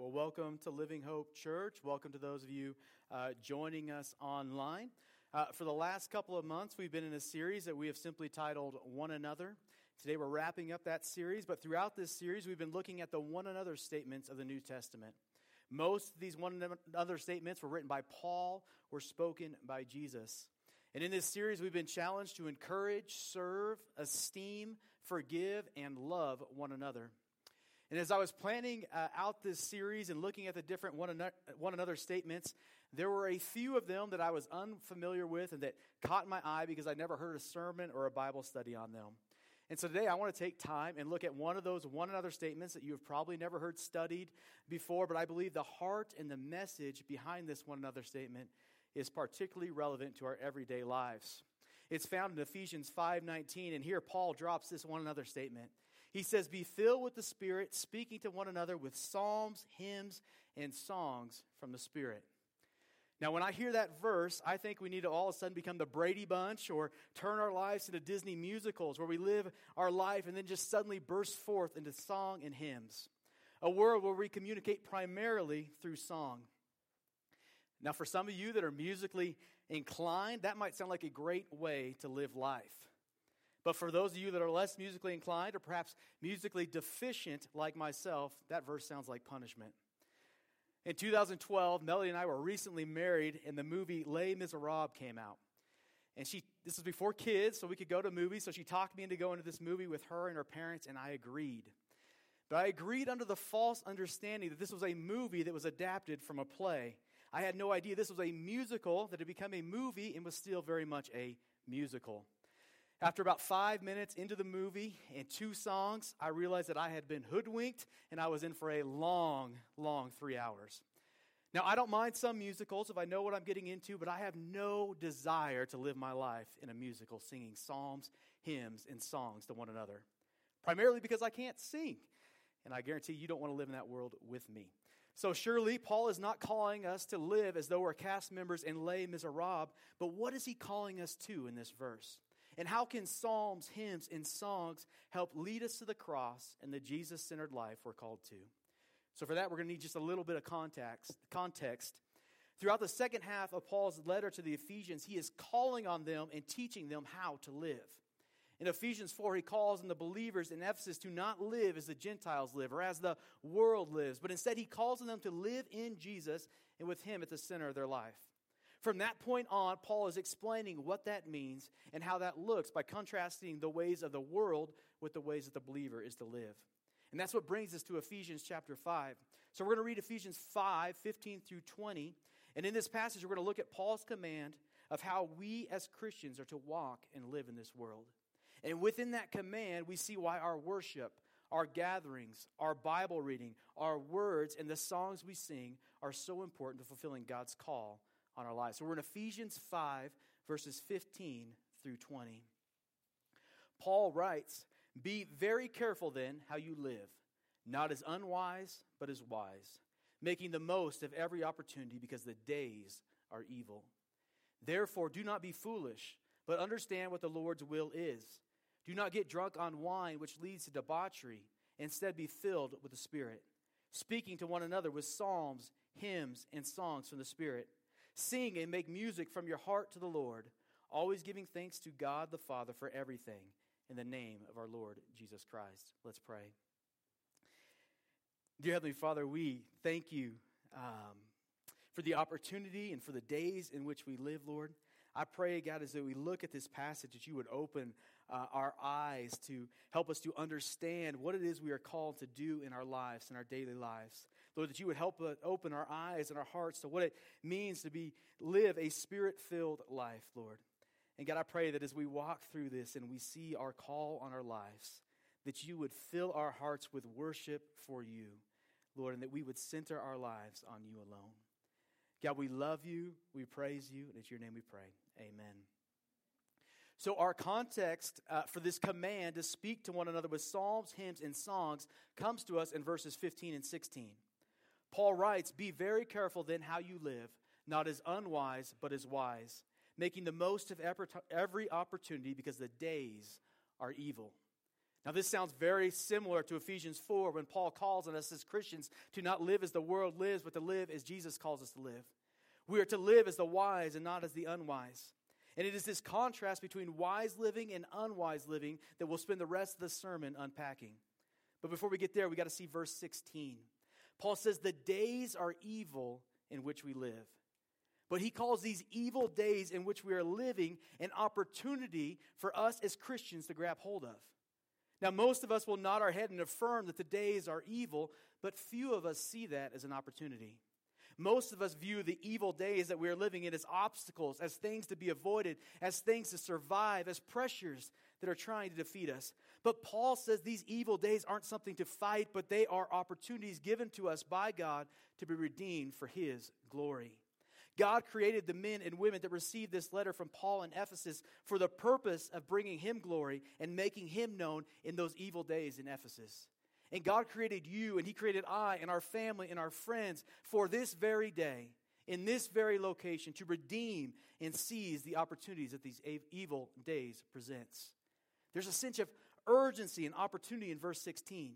Well, welcome to Living Hope Church. Welcome to those of you uh, joining us online. Uh, for the last couple of months, we've been in a series that we have simply titled One Another. Today, we're wrapping up that series, but throughout this series, we've been looking at the one another statements of the New Testament. Most of these one another statements were written by Paul, were spoken by Jesus. And in this series, we've been challenged to encourage, serve, esteem, forgive, and love one another. And as I was planning uh, out this series and looking at the different one another, one another statements, there were a few of them that I was unfamiliar with and that caught my eye because I never heard a sermon or a Bible study on them. And so today I want to take time and look at one of those one another statements that you have probably never heard studied before, but I believe the heart and the message behind this one another statement is particularly relevant to our everyday lives. It's found in Ephesians 5:19 and here Paul drops this one another statement. He says, Be filled with the Spirit, speaking to one another with psalms, hymns, and songs from the Spirit. Now, when I hear that verse, I think we need to all of a sudden become the Brady Bunch or turn our lives into Disney musicals where we live our life and then just suddenly burst forth into song and hymns. A world where we communicate primarily through song. Now, for some of you that are musically inclined, that might sound like a great way to live life. But for those of you that are less musically inclined or perhaps musically deficient like myself, that verse sounds like punishment. In 2012, Melody and I were recently married, and the movie Les Miserables came out. And she, this was before kids, so we could go to movies. So she talked me into going to this movie with her and her parents, and I agreed. But I agreed under the false understanding that this was a movie that was adapted from a play. I had no idea this was a musical that had become a movie and was still very much a musical. After about five minutes into the movie and two songs, I realized that I had been hoodwinked and I was in for a long, long three hours. Now, I don't mind some musicals if I know what I'm getting into, but I have no desire to live my life in a musical singing psalms, hymns, and songs to one another. Primarily because I can't sing. And I guarantee you don't want to live in that world with me. So, surely, Paul is not calling us to live as though we're cast members in Les Miserables, but what is he calling us to in this verse? And how can psalms, hymns, and songs help lead us to the cross and the Jesus centered life we're called to? So, for that, we're going to need just a little bit of context. context. Throughout the second half of Paul's letter to the Ephesians, he is calling on them and teaching them how to live. In Ephesians 4, he calls on the believers in Ephesus to not live as the Gentiles live or as the world lives, but instead he calls on them to live in Jesus and with him at the center of their life. From that point on, Paul is explaining what that means and how that looks by contrasting the ways of the world with the ways that the believer is to live. And that's what brings us to Ephesians chapter 5. So we're going to read Ephesians 5, 15 through 20. And in this passage, we're going to look at Paul's command of how we as Christians are to walk and live in this world. And within that command, we see why our worship, our gatherings, our Bible reading, our words, and the songs we sing are so important to fulfilling God's call on our lives. So we're in Ephesians 5, verses 15 through 20. Paul writes, Be very careful then how you live, not as unwise, but as wise, making the most of every opportunity because the days are evil. Therefore, do not be foolish, but understand what the Lord's will is. Do not get drunk on wine, which leads to debauchery. Instead, be filled with the Spirit, speaking to one another with psalms, hymns, and songs from the Spirit Sing and make music from your heart to the Lord, always giving thanks to God the Father for everything in the name of our Lord Jesus Christ. Let's pray. Dear Heavenly Father, we thank you um, for the opportunity and for the days in which we live, Lord. I pray, God, as we look at this passage, that you would open uh, our eyes to help us to understand what it is we are called to do in our lives, in our daily lives. Lord, that you would help open our eyes and our hearts to what it means to be live a spirit filled life, Lord. And God, I pray that as we walk through this and we see our call on our lives, that you would fill our hearts with worship for you, Lord, and that we would center our lives on you alone. God, we love you, we praise you, and it's your name we pray. Amen. So, our context uh, for this command to speak to one another with psalms, hymns, and songs comes to us in verses 15 and 16. Paul writes, Be very careful then how you live, not as unwise, but as wise, making the most of every opportunity because the days are evil. Now, this sounds very similar to Ephesians 4 when Paul calls on us as Christians to not live as the world lives, but to live as Jesus calls us to live. We are to live as the wise and not as the unwise. And it is this contrast between wise living and unwise living that we'll spend the rest of the sermon unpacking. But before we get there, we got to see verse 16. Paul says, The days are evil in which we live. But he calls these evil days in which we are living an opportunity for us as Christians to grab hold of. Now, most of us will nod our head and affirm that the days are evil, but few of us see that as an opportunity. Most of us view the evil days that we are living in as obstacles, as things to be avoided, as things to survive, as pressures that are trying to defeat us. But Paul says these evil days aren't something to fight, but they are opportunities given to us by God to be redeemed for his glory. God created the men and women that received this letter from Paul in Ephesus for the purpose of bringing him glory and making him known in those evil days in Ephesus. And God created you, and He created I, and our family, and our friends for this very day, in this very location, to redeem and seize the opportunities that these evil days presents. There's a sense of urgency and opportunity in verse 16.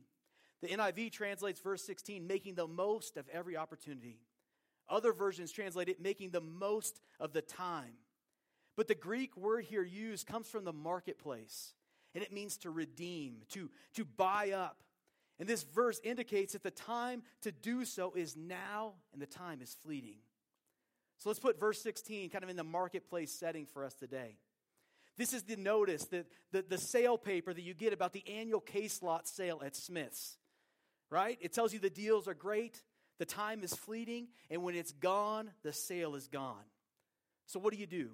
The NIV translates verse 16, making the most of every opportunity. Other versions translate it making the most of the time. But the Greek word here used comes from the marketplace, and it means to redeem, to, to buy up. And this verse indicates that the time to do so is now, and the time is fleeting. So let's put verse 16 kind of in the marketplace setting for us today. This is the notice, that the, the sale paper that you get about the annual case lot sale at Smith's, right? It tells you the deals are great, the time is fleeting, and when it's gone, the sale is gone. So, what do you do?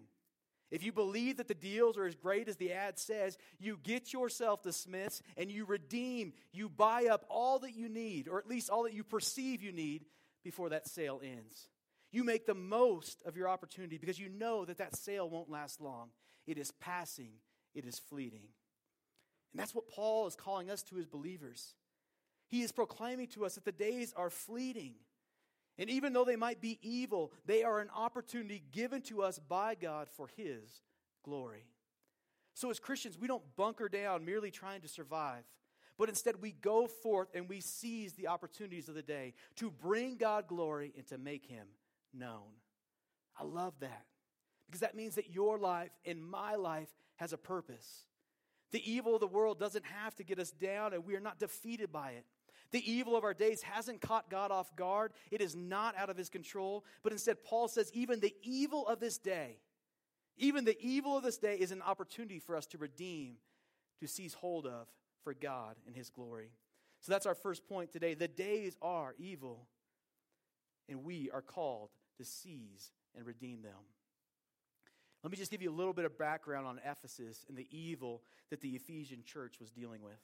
If you believe that the deals are as great as the ad says, you get yourself to Smith's and you redeem, you buy up all that you need, or at least all that you perceive you need, before that sale ends. You make the most of your opportunity because you know that that sale won't last long. It is passing, it is fleeting. And that's what Paul is calling us to as believers. He is proclaiming to us that the days are fleeting. And even though they might be evil, they are an opportunity given to us by God for His glory. So, as Christians, we don't bunker down merely trying to survive, but instead we go forth and we seize the opportunities of the day to bring God glory and to make Him known. I love that because that means that your life and my life has a purpose. The evil of the world doesn't have to get us down, and we are not defeated by it. The evil of our days hasn't caught God off guard. It is not out of his control. But instead, Paul says, even the evil of this day, even the evil of this day is an opportunity for us to redeem, to seize hold of for God and his glory. So that's our first point today. The days are evil, and we are called to seize and redeem them. Let me just give you a little bit of background on Ephesus and the evil that the Ephesian church was dealing with.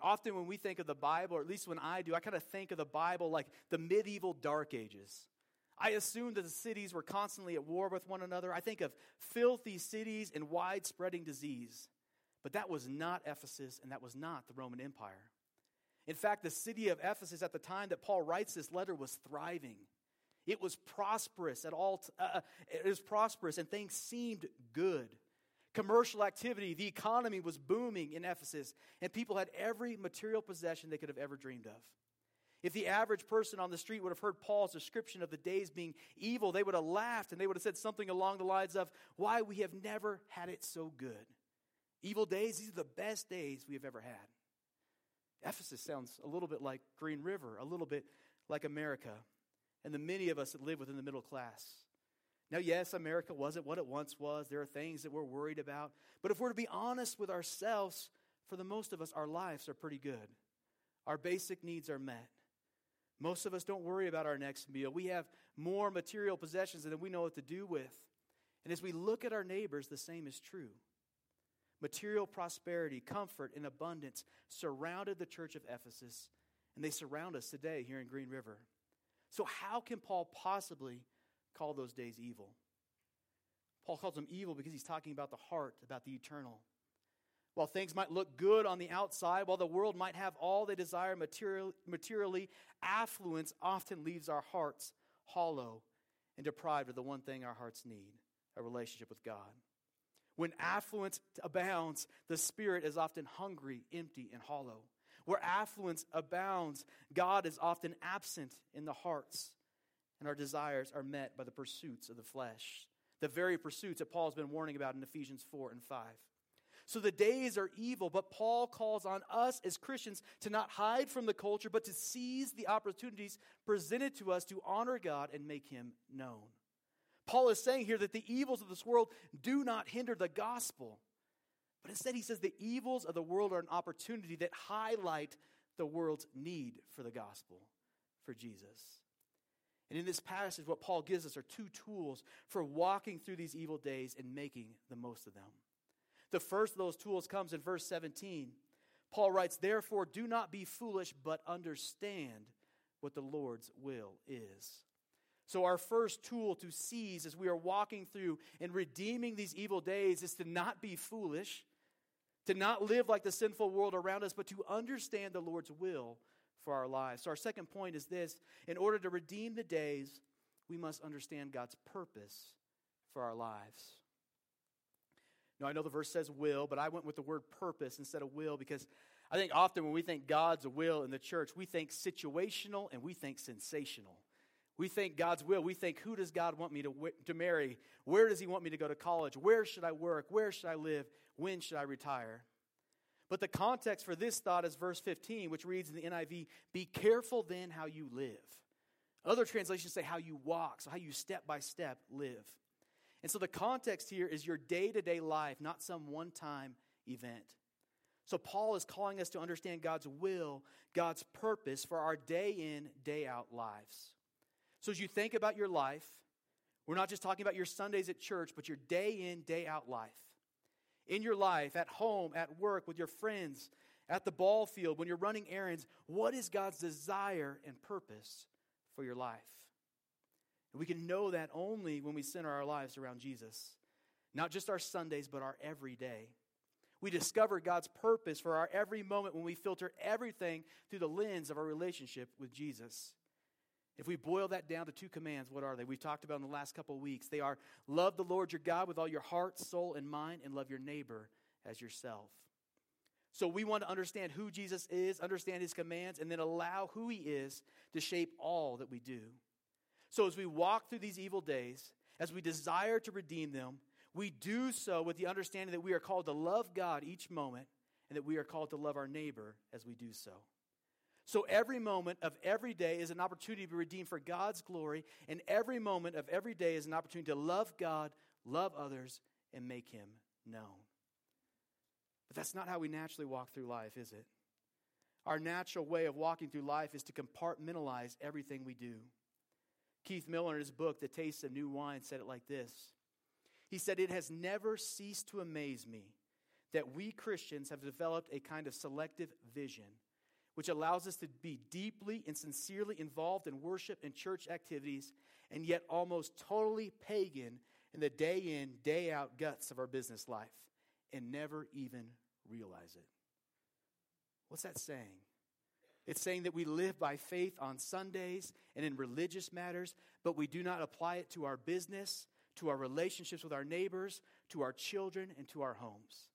Often, when we think of the Bible, or at least when I do, I kind of think of the Bible like the medieval dark ages. I assume that the cities were constantly at war with one another. I think of filthy cities and widespreading disease. But that was not Ephesus, and that was not the Roman Empire. In fact, the city of Ephesus at the time that Paul writes this letter was thriving. It was prosperous at all. T- uh, uh it was prosperous, and things seemed good commercial activity, the economy was booming in Ephesus, and people had every material possession they could have ever dreamed of. If the average person on the street would have heard Paul's description of the days being evil, they would have laughed and they would have said something along the lines of, Why, we have never had it so good. Evil days, these are the best days we have ever had. Ephesus sounds a little bit like Green River, a little bit like America, and the many of us that live within the middle class. Now, yes, America wasn't what it once was. There are things that we're worried about. But if we're to be honest with ourselves, for the most of us, our lives are pretty good. Our basic needs are met. Most of us don't worry about our next meal. We have more material possessions than we know what to do with. And as we look at our neighbors, the same is true. Material prosperity, comfort, and abundance surrounded the church of Ephesus, and they surround us today here in Green River. So, how can Paul possibly call those days evil. Paul calls them evil because he's talking about the heart, about the eternal. While things might look good on the outside, while the world might have all they desire material, materially, affluence often leaves our hearts hollow and deprived of the one thing our hearts need a relationship with God. When affluence abounds, the spirit is often hungry, empty, and hollow. Where affluence abounds, God is often absent in the hearts, and our desires are met by the pursuits of the flesh. The very pursuits that Paul has been warning about in Ephesians 4 and 5. So the days are evil, but Paul calls on us as Christians to not hide from the culture, but to seize the opportunities presented to us to honor God and make him known. Paul is saying here that the evils of this world do not hinder the gospel. But instead, he says the evils of the world are an opportunity that highlight the world's need for the gospel, for Jesus. And in this passage, what Paul gives us are two tools for walking through these evil days and making the most of them. The first of those tools comes in verse 17. Paul writes, Therefore, do not be foolish, but understand what the Lord's will is. So, our first tool to seize as we are walking through and redeeming these evil days is to not be foolish, to not live like the sinful world around us, but to understand the Lord's will for our lives. So, our second point is this in order to redeem the days, we must understand God's purpose for our lives. Now, I know the verse says will, but I went with the word purpose instead of will because I think often when we think God's will in the church, we think situational and we think sensational. We think God's will. We think, who does God want me to, to marry? Where does He want me to go to college? Where should I work? Where should I live? When should I retire? But the context for this thought is verse 15, which reads in the NIV Be careful then how you live. Other translations say how you walk, so how you step by step live. And so the context here is your day to day life, not some one time event. So Paul is calling us to understand God's will, God's purpose for our day in, day out lives. So as you think about your life, we're not just talking about your Sundays at church, but your day in, day out life. In your life, at home, at work, with your friends, at the ball field, when you're running errands, what is God's desire and purpose for your life? And we can know that only when we center our lives around Jesus. Not just our Sundays, but our everyday. We discover God's purpose for our every moment when we filter everything through the lens of our relationship with Jesus. If we boil that down to two commands, what are they? We've talked about in the last couple of weeks. They are love the Lord your God with all your heart, soul, and mind, and love your neighbor as yourself. So we want to understand who Jesus is, understand his commands, and then allow who he is to shape all that we do. So as we walk through these evil days, as we desire to redeem them, we do so with the understanding that we are called to love God each moment and that we are called to love our neighbor as we do so. So every moment of every day is an opportunity to be redeemed for God's glory, and every moment of every day is an opportunity to love God, love others, and make Him known. But that's not how we naturally walk through life, is it? Our natural way of walking through life is to compartmentalize everything we do. Keith Miller, in his book, The Taste of New Wine, said it like this He said, It has never ceased to amaze me that we Christians have developed a kind of selective vision which allows us to be deeply and sincerely involved in worship and church activities, and yet almost totally pagan in the day in, day out guts of our business life, and never even realize it. What's that saying? It's saying that we live by faith on Sundays and in religious matters, but we do not apply it to our business, to our relationships with our neighbors, to our children, and to our homes.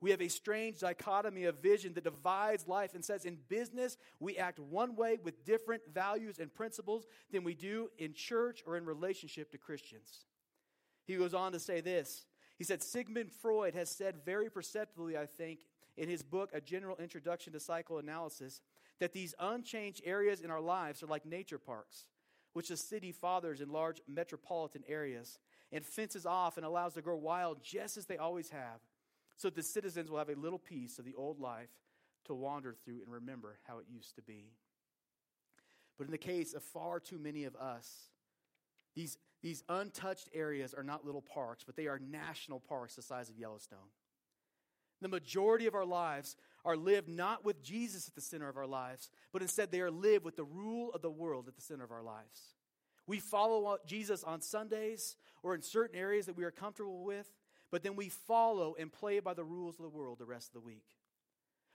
We have a strange dichotomy of vision that divides life and says in business, we act one way with different values and principles than we do in church or in relationship to Christians. He goes on to say this. He said, Sigmund Freud has said very perceptibly, I think, in his book, A General Introduction to Psychoanalysis, that these unchanged areas in our lives are like nature parks, which the city fathers in large metropolitan areas and fences off and allows to grow wild just as they always have so that the citizens will have a little piece of the old life to wander through and remember how it used to be. But in the case of far too many of us, these, these untouched areas are not little parks, but they are national parks the size of Yellowstone. The majority of our lives are lived not with Jesus at the center of our lives, but instead they are lived with the rule of the world at the center of our lives. We follow Jesus on Sundays or in certain areas that we are comfortable with, but then we follow and play by the rules of the world the rest of the week.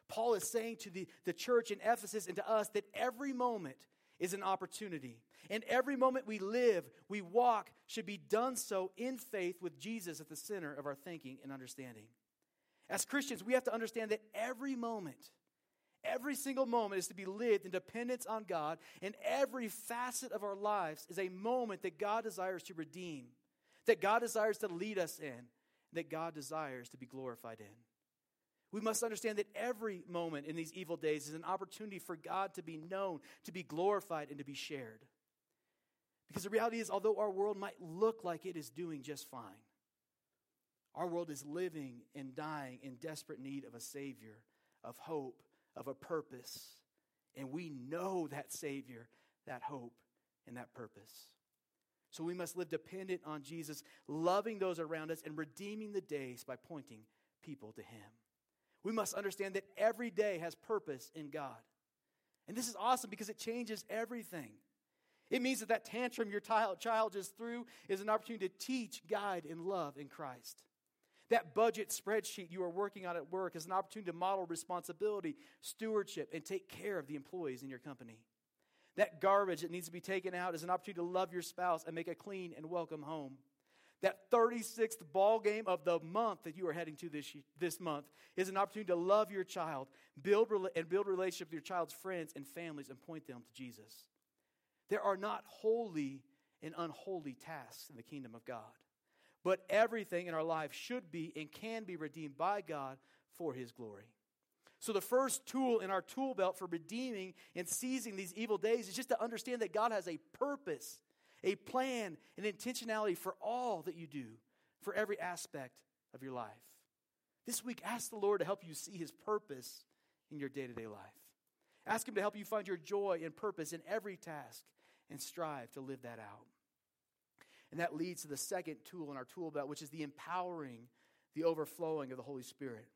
Paul is saying to the, the church in Ephesus and to us that every moment is an opportunity. And every moment we live, we walk, should be done so in faith with Jesus at the center of our thinking and understanding. As Christians, we have to understand that every moment, every single moment is to be lived in dependence on God, and every facet of our lives is a moment that God desires to redeem, that God desires to lead us in, that God desires to be glorified in. We must understand that every moment in these evil days is an opportunity for God to be known, to be glorified, and to be shared. Because the reality is, although our world might look like it is doing just fine, our world is living and dying in desperate need of a Savior, of hope, of a purpose. And we know that Savior, that hope, and that purpose. So we must live dependent on Jesus, loving those around us and redeeming the days by pointing people to Him. We must understand that every day has purpose in God. And this is awesome because it changes everything. It means that that tantrum your child just threw is an opportunity to teach, guide, and love in Christ. That budget spreadsheet you are working on at work is an opportunity to model responsibility, stewardship, and take care of the employees in your company. That garbage that needs to be taken out is an opportunity to love your spouse and make a clean and welcome home. That 36th ball game of the month that you are heading to this, this month is an opportunity to love your child, build and build relationship with your child's friends and families, and point them to Jesus. There are not holy and unholy tasks in the kingdom of God. But everything in our life should be and can be redeemed by God for his glory. So, the first tool in our tool belt for redeeming and seizing these evil days is just to understand that God has a purpose, a plan, an intentionality for all that you do, for every aspect of your life. This week, ask the Lord to help you see his purpose in your day to day life. Ask him to help you find your joy and purpose in every task and strive to live that out. And that leads to the second tool in our tool belt, which is the empowering, the overflowing of the Holy Spirit.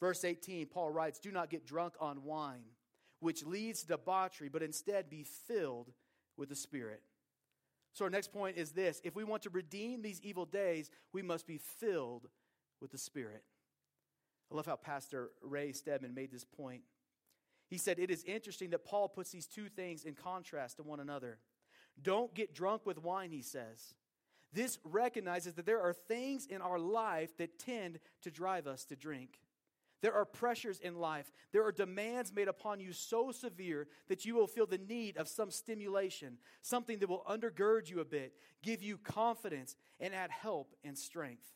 Verse 18, Paul writes, Do not get drunk on wine, which leads to debauchery, but instead be filled with the Spirit. So, our next point is this if we want to redeem these evil days, we must be filled with the Spirit. I love how Pastor Ray Stedman made this point. He said, It is interesting that Paul puts these two things in contrast to one another. Don't get drunk with wine, he says. This recognizes that there are things in our life that tend to drive us to drink. There are pressures in life. There are demands made upon you so severe that you will feel the need of some stimulation, something that will undergird you a bit, give you confidence, and add help and strength.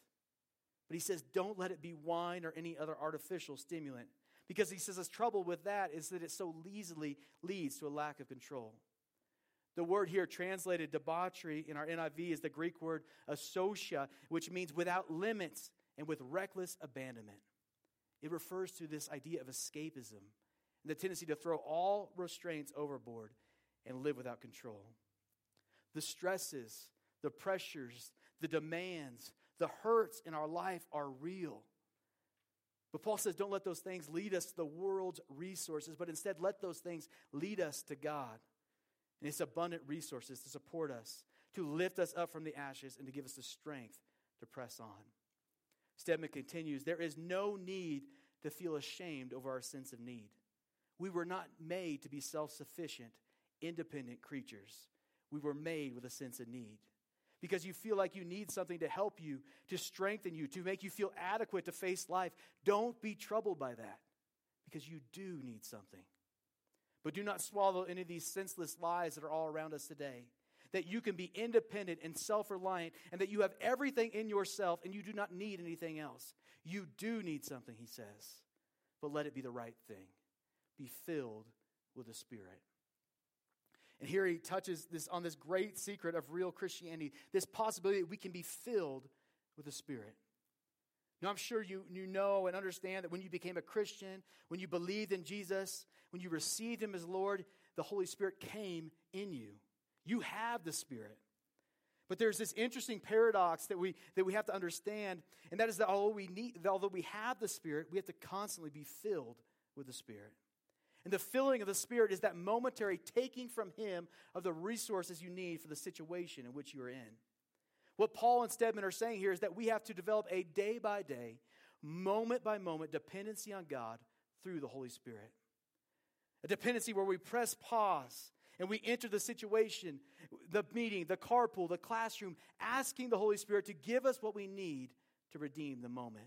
But he says, don't let it be wine or any other artificial stimulant. Because he says his trouble with that is that it so easily leads to a lack of control. The word here translated debauchery in our NIV is the Greek word asotia, which means without limits and with reckless abandonment. It refers to this idea of escapism and the tendency to throw all restraints overboard and live without control. The stresses, the pressures, the demands, the hurts in our life are real. But Paul says, don't let those things lead us to the world's resources, but instead let those things lead us to God and His abundant resources to support us, to lift us up from the ashes, and to give us the strength to press on. Stedman continues there is no need to feel ashamed over our sense of need. We were not made to be self sufficient, independent creatures. We were made with a sense of need because you feel like you need something to help you, to strengthen you, to make you feel adequate to face life. Don't be troubled by that because you do need something. But do not swallow any of these senseless lies that are all around us today. That you can be independent and self reliant, and that you have everything in yourself and you do not need anything else. You do need something, he says, but let it be the right thing. Be filled with the Spirit. And here he touches this on this great secret of real Christianity, this possibility that we can be filled with the Spirit. Now, I'm sure you, you know and understand that when you became a Christian, when you believed in Jesus, when you received Him as Lord, the Holy Spirit came in you. You have the Spirit. But there's this interesting paradox that we, that we have to understand, and that is that although we, need, although we have the Spirit, we have to constantly be filled with the Spirit. And the filling of the Spirit is that momentary taking from Him of the resources you need for the situation in which you are in. What Paul and Stedman are saying here is that we have to develop a day by day, moment by moment dependency on God through the Holy Spirit. A dependency where we press pause and we enter the situation, the meeting, the carpool, the classroom, asking the Holy Spirit to give us what we need to redeem the moment.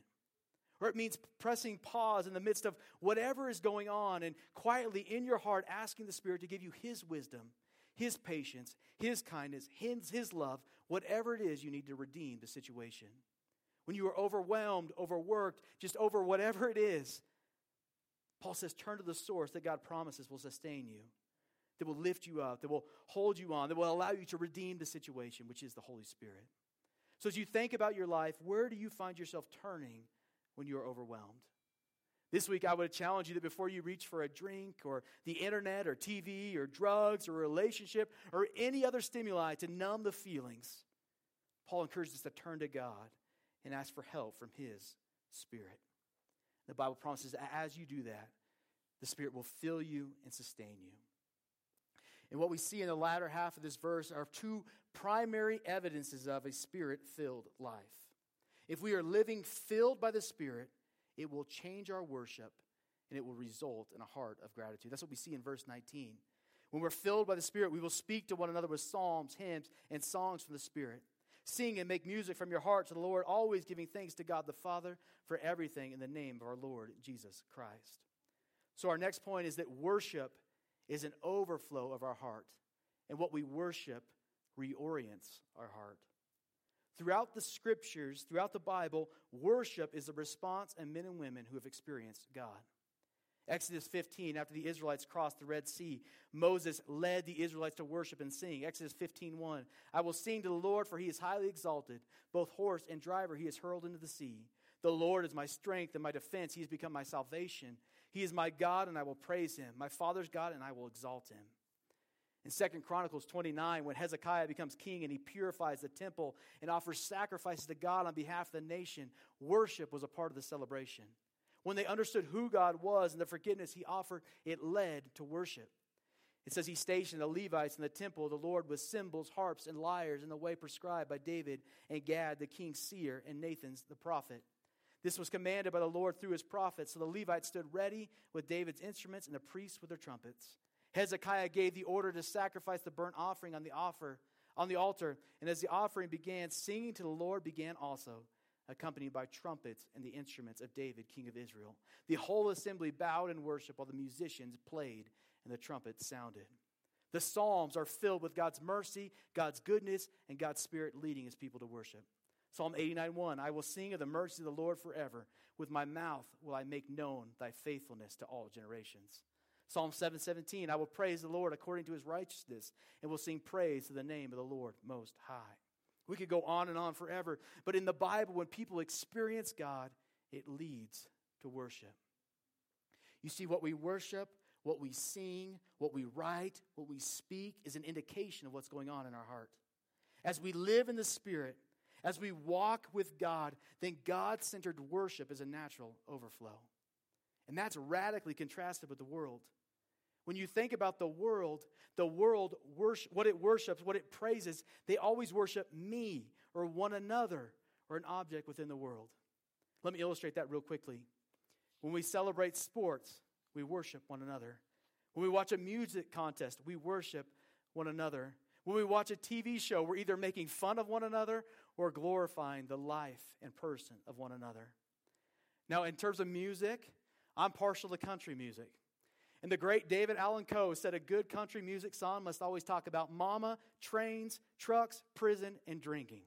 Or it means pressing pause in the midst of whatever is going on and quietly in your heart asking the Spirit to give you His wisdom, His patience, His kindness, His, His love, whatever it is you need to redeem the situation. When you are overwhelmed, overworked, just over whatever it is, Paul says, turn to the source that God promises will sustain you, that will lift you up, that will hold you on, that will allow you to redeem the situation, which is the Holy Spirit. So as you think about your life, where do you find yourself turning when you are overwhelmed? This week, I would challenge you that before you reach for a drink or the internet or TV or drugs or a relationship or any other stimuli to numb the feelings, Paul encourages us to turn to God and ask for help from His Spirit. The Bible promises that as you do that, the Spirit will fill you and sustain you. And what we see in the latter half of this verse are two primary evidences of a spirit filled life. If we are living filled by the Spirit, it will change our worship and it will result in a heart of gratitude. That's what we see in verse 19. When we're filled by the Spirit, we will speak to one another with psalms, hymns, and songs from the Spirit. Sing and make music from your heart to the Lord, always giving thanks to God the Father for everything in the name of our Lord Jesus Christ. So, our next point is that worship is an overflow of our heart, and what we worship reorients our heart. Throughout the scriptures, throughout the Bible, worship is a response of men and women who have experienced God. Exodus 15, after the Israelites crossed the Red Sea, Moses led the Israelites to worship and sing. Exodus 15, 1. I will sing to the Lord, for he is highly exalted. Both horse and driver he is hurled into the sea. The Lord is my strength and my defense. He has become my salvation. He is my God, and I will praise him. My father's God, and I will exalt him. In Second Chronicles 29, when Hezekiah becomes king and he purifies the temple and offers sacrifices to God on behalf of the nation, worship was a part of the celebration. When they understood who God was and the forgiveness he offered, it led to worship. It says he stationed the Levites in the temple of the Lord with cymbals, harps, and lyres in the way prescribed by David and Gad, the king's seer, and Nathan's the prophet. This was commanded by the Lord through his prophets. So the Levites stood ready with David's instruments and the priests with their trumpets. Hezekiah gave the order to sacrifice the burnt offering on the offer on the altar, and as the offering began, singing to the Lord began also accompanied by trumpets and the instruments of David, king of Israel. The whole assembly bowed in worship while the musicians played and the trumpets sounded. The Psalms are filled with God's mercy, God's goodness, and God's Spirit leading his people to worship. Psalm 89 1 I will sing of the mercy of the Lord forever. With my mouth will I make known thy faithfulness to all generations. Psalm 717 I will praise the Lord according to his righteousness, and will sing praise to the name of the Lord most high. We could go on and on forever. But in the Bible, when people experience God, it leads to worship. You see, what we worship, what we sing, what we write, what we speak is an indication of what's going on in our heart. As we live in the Spirit, as we walk with God, then God centered worship is a natural overflow. And that's radically contrasted with the world. When you think about the world, the world worship, what it worships, what it praises, they always worship me or one another or an object within the world. Let me illustrate that real quickly. When we celebrate sports, we worship one another. When we watch a music contest, we worship one another. When we watch a TV show, we're either making fun of one another or glorifying the life and person of one another. Now, in terms of music, I'm partial to country music. And the great David Allan Coe said a good country music song must always talk about mama, trains, trucks, prison, and drinking.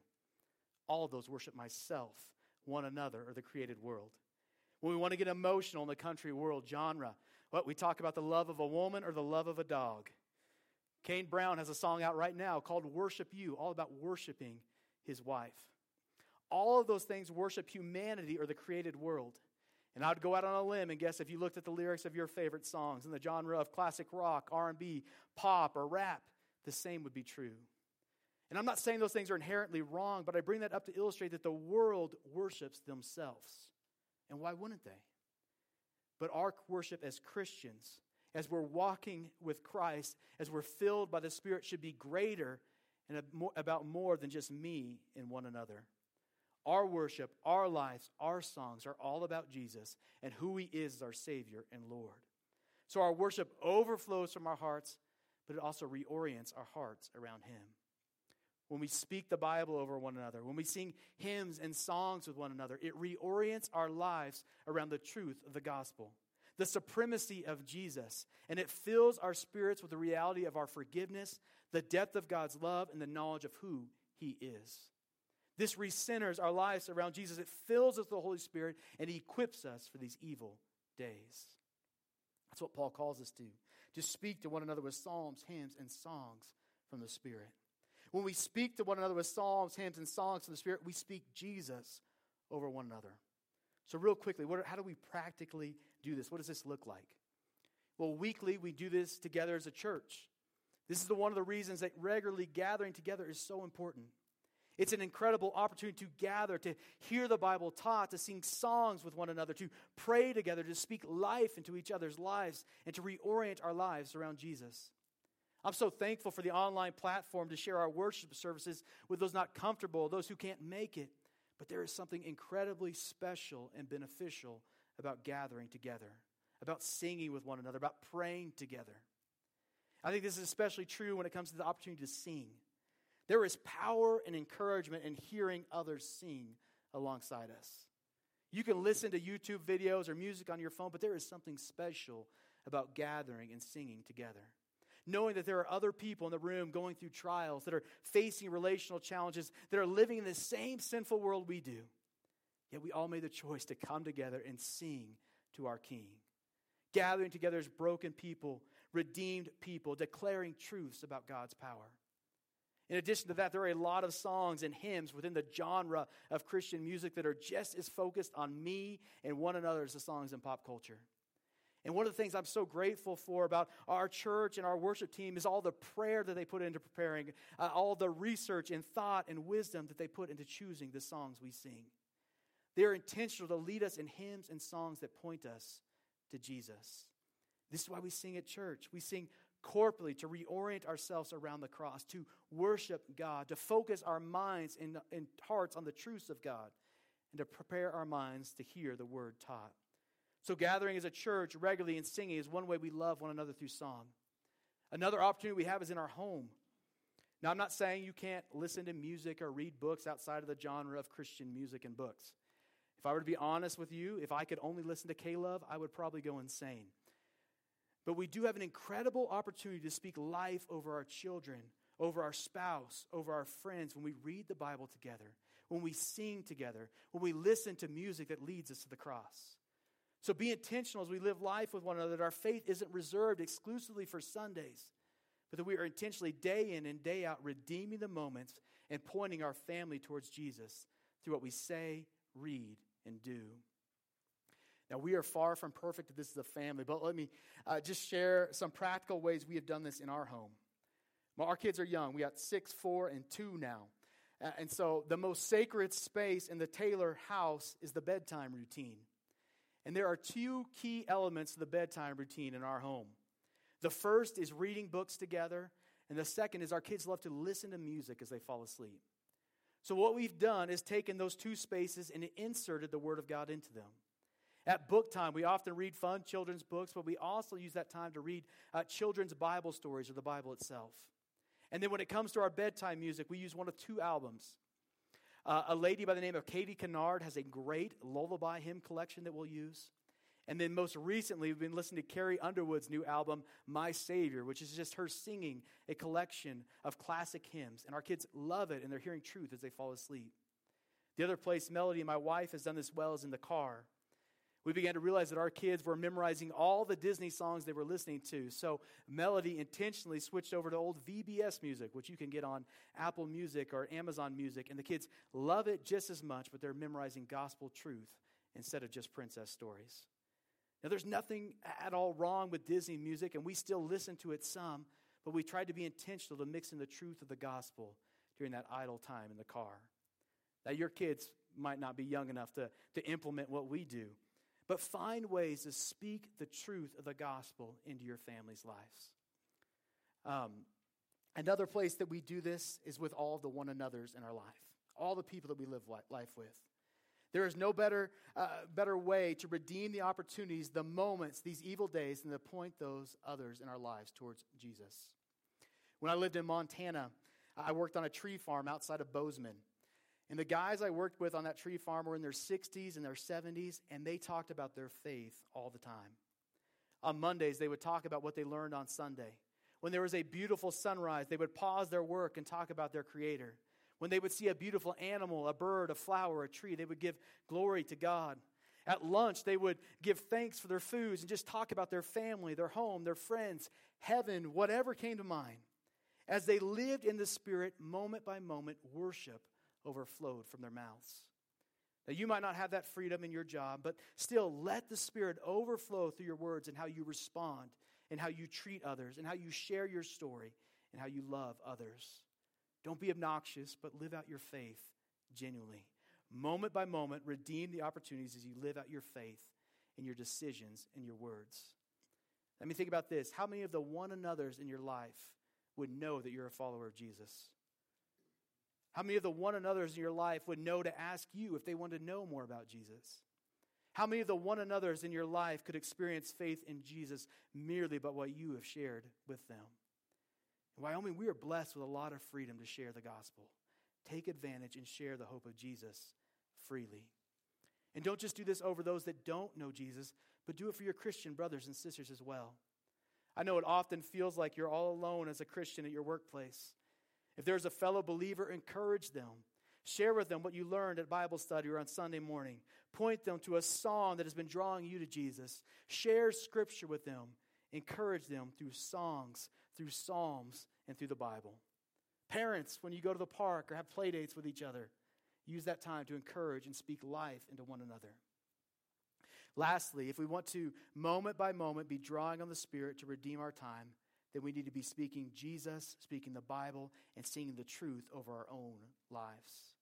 All of those worship myself, one another, or the created world. When we want to get emotional in the country world genre, what we talk about the love of a woman or the love of a dog. Kane Brown has a song out right now called Worship You, all about worshiping his wife. All of those things worship humanity or the created world. And I'd go out on a limb and guess if you looked at the lyrics of your favorite songs in the genre of classic rock, R&B, pop, or rap, the same would be true. And I'm not saying those things are inherently wrong, but I bring that up to illustrate that the world worships themselves. And why wouldn't they? But our worship as Christians, as we're walking with Christ, as we're filled by the Spirit, should be greater and about more than just me and one another. Our worship, our lives, our songs are all about Jesus and who he is as our Savior and Lord. So our worship overflows from our hearts, but it also reorients our hearts around Him. When we speak the Bible over one another, when we sing hymns and songs with one another, it reorients our lives around the truth of the gospel, the supremacy of Jesus, and it fills our spirits with the reality of our forgiveness, the depth of God's love, and the knowledge of who He is. This recenters our lives around Jesus. It fills us with the Holy Spirit and He equips us for these evil days. That's what Paul calls us to to speak to one another with psalms, hymns, and songs from the Spirit. When we speak to one another with psalms, hymns, and songs from the Spirit, we speak Jesus over one another. So, real quickly, what, how do we practically do this? What does this look like? Well, weekly, we do this together as a church. This is the, one of the reasons that regularly gathering together is so important. It's an incredible opportunity to gather, to hear the Bible taught, to sing songs with one another, to pray together, to speak life into each other's lives, and to reorient our lives around Jesus. I'm so thankful for the online platform to share our worship services with those not comfortable, those who can't make it. But there is something incredibly special and beneficial about gathering together, about singing with one another, about praying together. I think this is especially true when it comes to the opportunity to sing. There is power and encouragement in hearing others sing alongside us. You can listen to YouTube videos or music on your phone, but there is something special about gathering and singing together. Knowing that there are other people in the room going through trials, that are facing relational challenges, that are living in the same sinful world we do. Yet we all made the choice to come together and sing to our King. Gathering together as broken people, redeemed people, declaring truths about God's power. In addition to that, there are a lot of songs and hymns within the genre of Christian music that are just as focused on me and one another as the songs in pop culture. And one of the things I'm so grateful for about our church and our worship team is all the prayer that they put into preparing, uh, all the research and thought and wisdom that they put into choosing the songs we sing. They are intentional to lead us in hymns and songs that point us to Jesus. This is why we sing at church. We sing corporately to reorient ourselves around the cross, to worship God, to focus our minds and, and hearts on the truths of God, and to prepare our minds to hear the word taught. So, gathering as a church regularly and singing is one way we love one another through song. Another opportunity we have is in our home. Now, I'm not saying you can't listen to music or read books outside of the genre of Christian music and books. If I were to be honest with you, if I could only listen to K Love, I would probably go insane. But we do have an incredible opportunity to speak life over our children, over our spouse, over our friends when we read the Bible together, when we sing together, when we listen to music that leads us to the cross. So be intentional as we live life with one another that our faith isn't reserved exclusively for Sundays, but that we are intentionally day in and day out redeeming the moments and pointing our family towards Jesus through what we say, read, and do. Now, we are far from perfect. This is a family, but let me uh, just share some practical ways we have done this in our home. Well, our kids are young. We got six, four, and two now. Uh, and so, the most sacred space in the Taylor house is the bedtime routine. And there are two key elements to the bedtime routine in our home. The first is reading books together, and the second is our kids love to listen to music as they fall asleep. So, what we've done is taken those two spaces and inserted the Word of God into them. At book time, we often read fun children's books, but we also use that time to read uh, children's Bible stories or the Bible itself. And then when it comes to our bedtime music, we use one of two albums. Uh, a lady by the name of Katie Kennard has a great lullaby hymn collection that we'll use. And then most recently, we've been listening to Carrie Underwood's new album, My Savior, which is just her singing a collection of classic hymns. And our kids love it, and they're hearing truth as they fall asleep. The other place Melody my wife has done this well is in the car we began to realize that our kids were memorizing all the Disney songs they were listening to. So Melody intentionally switched over to old VBS music, which you can get on Apple Music or Amazon Music. And the kids love it just as much, but they're memorizing gospel truth instead of just princess stories. Now, there's nothing at all wrong with Disney music, and we still listen to it some, but we tried to be intentional to mix in the truth of the gospel during that idle time in the car. Now, your kids might not be young enough to, to implement what we do. But find ways to speak the truth of the gospel into your family's lives. Um, another place that we do this is with all the one another's in our life, all the people that we live life with. There is no better, uh, better way to redeem the opportunities, the moments, these evil days, than to point those others in our lives towards Jesus. When I lived in Montana, I worked on a tree farm outside of Bozeman. And the guys I worked with on that tree farm were in their 60s and their 70s, and they talked about their faith all the time. On Mondays, they would talk about what they learned on Sunday. When there was a beautiful sunrise, they would pause their work and talk about their Creator. When they would see a beautiful animal, a bird, a flower, a tree, they would give glory to God. At lunch, they would give thanks for their foods and just talk about their family, their home, their friends, heaven, whatever came to mind. As they lived in the Spirit, moment by moment, worship overflowed from their mouths. Now, you might not have that freedom in your job, but still let the Spirit overflow through your words and how you respond, and how you treat others, and how you share your story, and how you love others. Don't be obnoxious, but live out your faith genuinely. Moment by moment, redeem the opportunities as you live out your faith in your decisions and your words. Let me think about this. How many of the one another's in your life would know that you're a follower of Jesus? How many of the one another's in your life would know to ask you if they want to know more about Jesus? How many of the one another's in your life could experience faith in Jesus merely by what you have shared with them? In Wyoming, we are blessed with a lot of freedom to share the gospel. Take advantage and share the hope of Jesus freely. And don't just do this over those that don't know Jesus, but do it for your Christian brothers and sisters as well. I know it often feels like you're all alone as a Christian at your workplace. If there's a fellow believer, encourage them. Share with them what you learned at Bible study or on Sunday morning. Point them to a song that has been drawing you to Jesus. Share scripture with them. Encourage them through songs, through psalms, and through the Bible. Parents, when you go to the park or have play dates with each other, use that time to encourage and speak life into one another. Lastly, if we want to moment by moment be drawing on the Spirit to redeem our time, then we need to be speaking Jesus, speaking the Bible, and singing the truth over our own lives.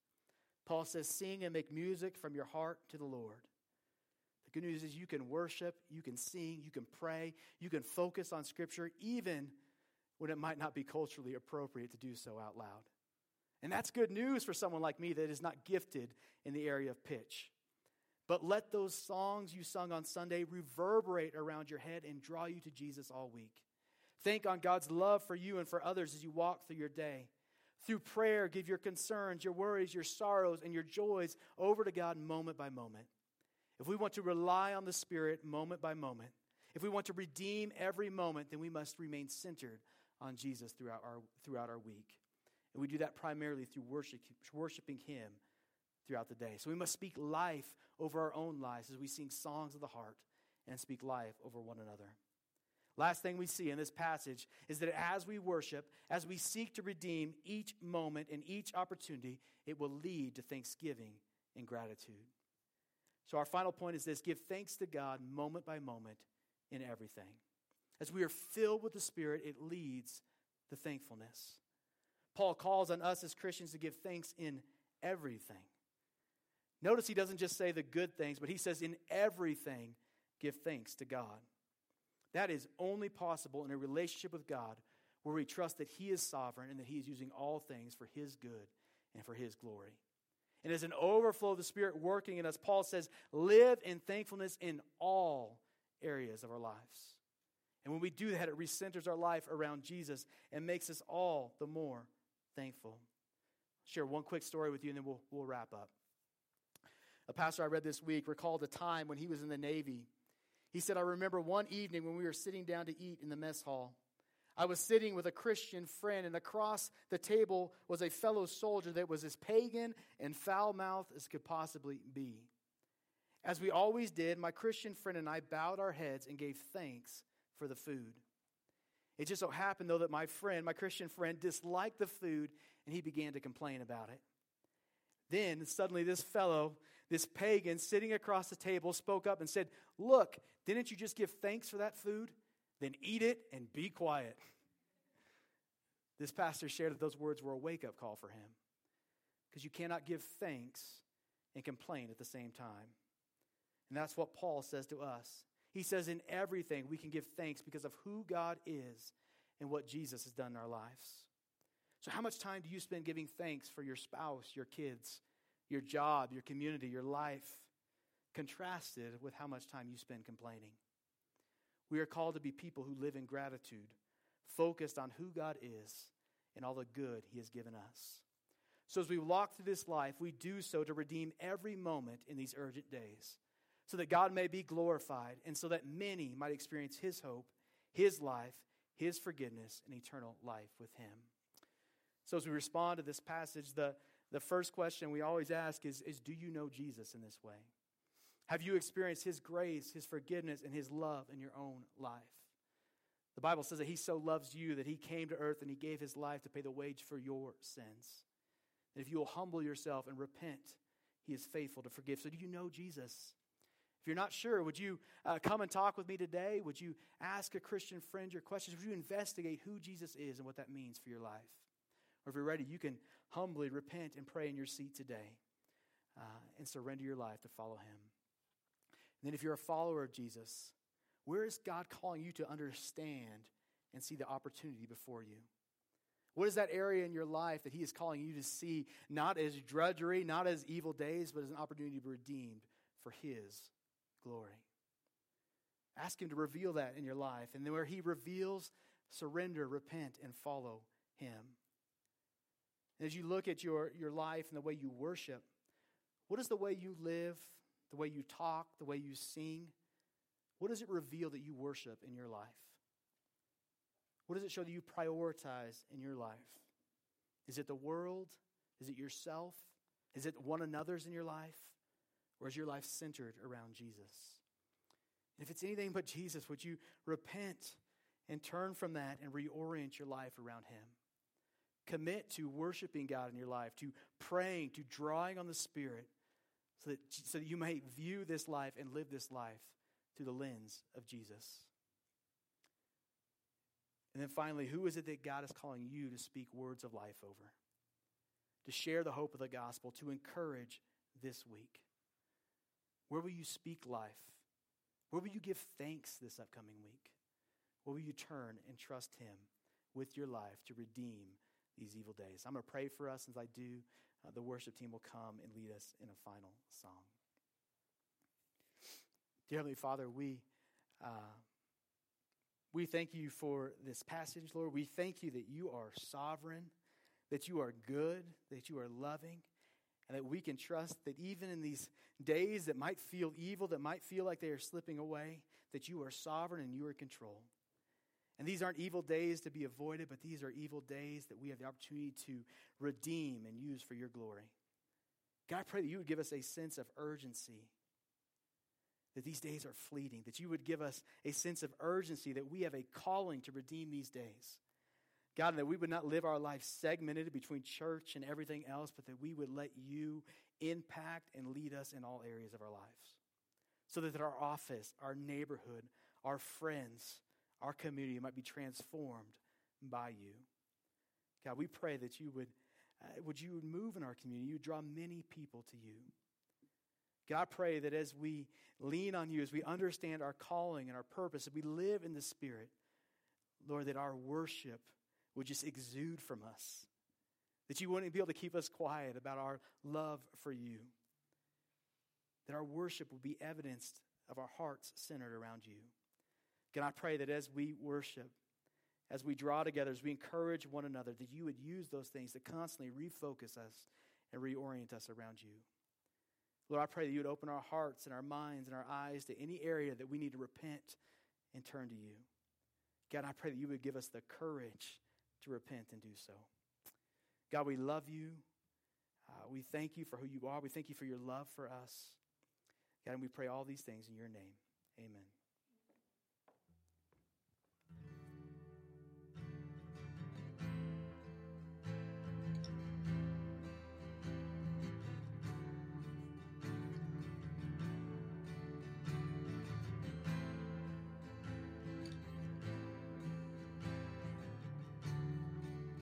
Paul says, Sing and make music from your heart to the Lord. The good news is you can worship, you can sing, you can pray, you can focus on Scripture, even when it might not be culturally appropriate to do so out loud. And that's good news for someone like me that is not gifted in the area of pitch. But let those songs you sung on Sunday reverberate around your head and draw you to Jesus all week. Think on God's love for you and for others as you walk through your day. Through prayer, give your concerns, your worries, your sorrows, and your joys over to God moment by moment. If we want to rely on the Spirit moment by moment, if we want to redeem every moment, then we must remain centered on Jesus throughout our, throughout our week. And we do that primarily through worship, worshiping Him throughout the day. So we must speak life over our own lives as we sing songs of the heart and speak life over one another. Last thing we see in this passage is that as we worship, as we seek to redeem each moment and each opportunity, it will lead to thanksgiving and gratitude. So, our final point is this give thanks to God moment by moment in everything. As we are filled with the Spirit, it leads to thankfulness. Paul calls on us as Christians to give thanks in everything. Notice he doesn't just say the good things, but he says, in everything, give thanks to God. That is only possible in a relationship with God where we trust that He is sovereign and that He is using all things for His good and for His glory. And as an overflow of the Spirit working in us, Paul says, live in thankfulness in all areas of our lives. And when we do that, it recenters our life around Jesus and makes us all the more thankful. I'll share one quick story with you and then we'll, we'll wrap up. A pastor I read this week recalled a time when he was in the Navy he said, I remember one evening when we were sitting down to eat in the mess hall. I was sitting with a Christian friend, and across the table was a fellow soldier that was as pagan and foul mouthed as could possibly be. As we always did, my Christian friend and I bowed our heads and gave thanks for the food. It just so happened, though, that my friend, my Christian friend, disliked the food and he began to complain about it. Then suddenly, this fellow this pagan sitting across the table spoke up and said, Look, didn't you just give thanks for that food? Then eat it and be quiet. This pastor shared that those words were a wake up call for him because you cannot give thanks and complain at the same time. And that's what Paul says to us. He says, In everything, we can give thanks because of who God is and what Jesus has done in our lives. So, how much time do you spend giving thanks for your spouse, your kids, your job, your community, your life, contrasted with how much time you spend complaining. We are called to be people who live in gratitude focused on who God is and all the good He has given us. So, as we walk through this life, we do so to redeem every moment in these urgent days, so that God may be glorified and so that many might experience His hope, His life, His forgiveness, and eternal life with Him. So, as we respond to this passage, the, the first question we always ask is, is Do you know Jesus in this way? Have you experienced His grace, His forgiveness, and His love in your own life? The Bible says that He so loves you that He came to earth and He gave His life to pay the wage for your sins. And if you will humble yourself and repent, He is faithful to forgive. So, do you know Jesus? If you're not sure, would you uh, come and talk with me today? Would you ask a Christian friend your questions? Would you investigate who Jesus is and what that means for your life? Or if you're ready, you can humbly repent and pray in your seat today uh, and surrender your life to follow Him. And then, if you're a follower of Jesus, where is God calling you to understand and see the opportunity before you? What is that area in your life that He is calling you to see not as drudgery, not as evil days, but as an opportunity to be redeemed for His glory? Ask Him to reveal that in your life. And then where He reveals, surrender, repent, and follow Him. as you look at your, your life and the way you worship, what is the way you live, the way you talk, the way you sing? What does it reveal that you worship in your life? What does it show that you prioritize in your life? Is it the world? Is it yourself? Is it one another's in your life? Or is your life centered around Jesus? And if it's anything but Jesus, would you repent and turn from that and reorient your life around Him? Commit to worshiping God in your life, to praying, to drawing on the Spirit, so that, so that you may view this life and live this life through the lens of Jesus. And then finally, who is it that God is calling you to speak words of life over? To share the hope of the gospel, to encourage this week? Where will you speak life? Where will you give thanks this upcoming week? Where will you turn and trust Him with your life to redeem these evil days? I'm going to pray for us as I do. Uh, the worship team will come and lead us in a final song. Dear Heavenly Father, we. Uh, we thank you for this passage, Lord. We thank you that you are sovereign, that you are good, that you are loving, and that we can trust that even in these days that might feel evil, that might feel like they are slipping away, that you are sovereign and you are in control. And these aren't evil days to be avoided, but these are evil days that we have the opportunity to redeem and use for your glory. God, I pray that you would give us a sense of urgency that these days are fleeting, that you would give us a sense of urgency, that we have a calling to redeem these days. God, that we would not live our life segmented between church and everything else, but that we would let you impact and lead us in all areas of our lives. So that our office, our neighborhood, our friends, our community might be transformed by you. God, we pray that you would, uh, would you move in our community, you would draw many people to you. God, I pray that as we lean on you, as we understand our calling and our purpose, as we live in the Spirit, Lord, that our worship would just exude from us. That you wouldn't be able to keep us quiet about our love for you. That our worship would be evidenced of our hearts centered around you. God, I pray that as we worship, as we draw together, as we encourage one another, that you would use those things to constantly refocus us and reorient us around you. Lord, I pray that you would open our hearts and our minds and our eyes to any area that we need to repent and turn to you. God, I pray that you would give us the courage to repent and do so. God, we love you. Uh, we thank you for who you are. We thank you for your love for us. God, and we pray all these things in your name. Amen.